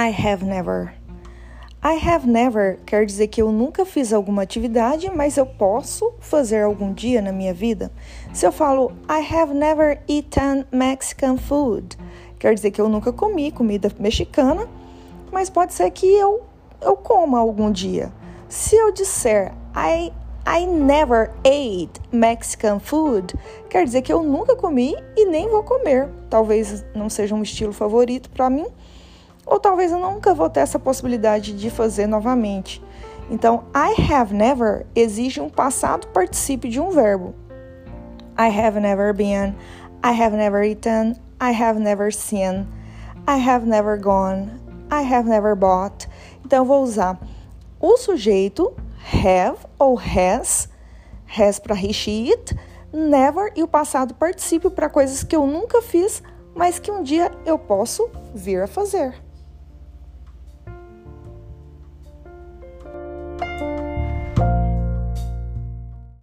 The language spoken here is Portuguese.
I have never. I have never quer dizer que eu nunca fiz alguma atividade, mas eu posso fazer algum dia na minha vida. Se eu falo I have never eaten Mexican food, quer dizer que eu nunca comi comida mexicana, mas pode ser que eu, eu coma algum dia. Se eu disser I, I never ate Mexican food, quer dizer que eu nunca comi e nem vou comer. Talvez não seja um estilo favorito para mim ou talvez eu nunca vou ter essa possibilidade de fazer novamente. Então, I have never exige um passado particípio de um verbo. I have never been, I have never eaten, I have never seen, I have never gone, I have never bought. Então, vou usar o sujeito have ou has, has para he, she, it, never e o passado particípio para coisas que eu nunca fiz, mas que um dia eu posso vir a fazer.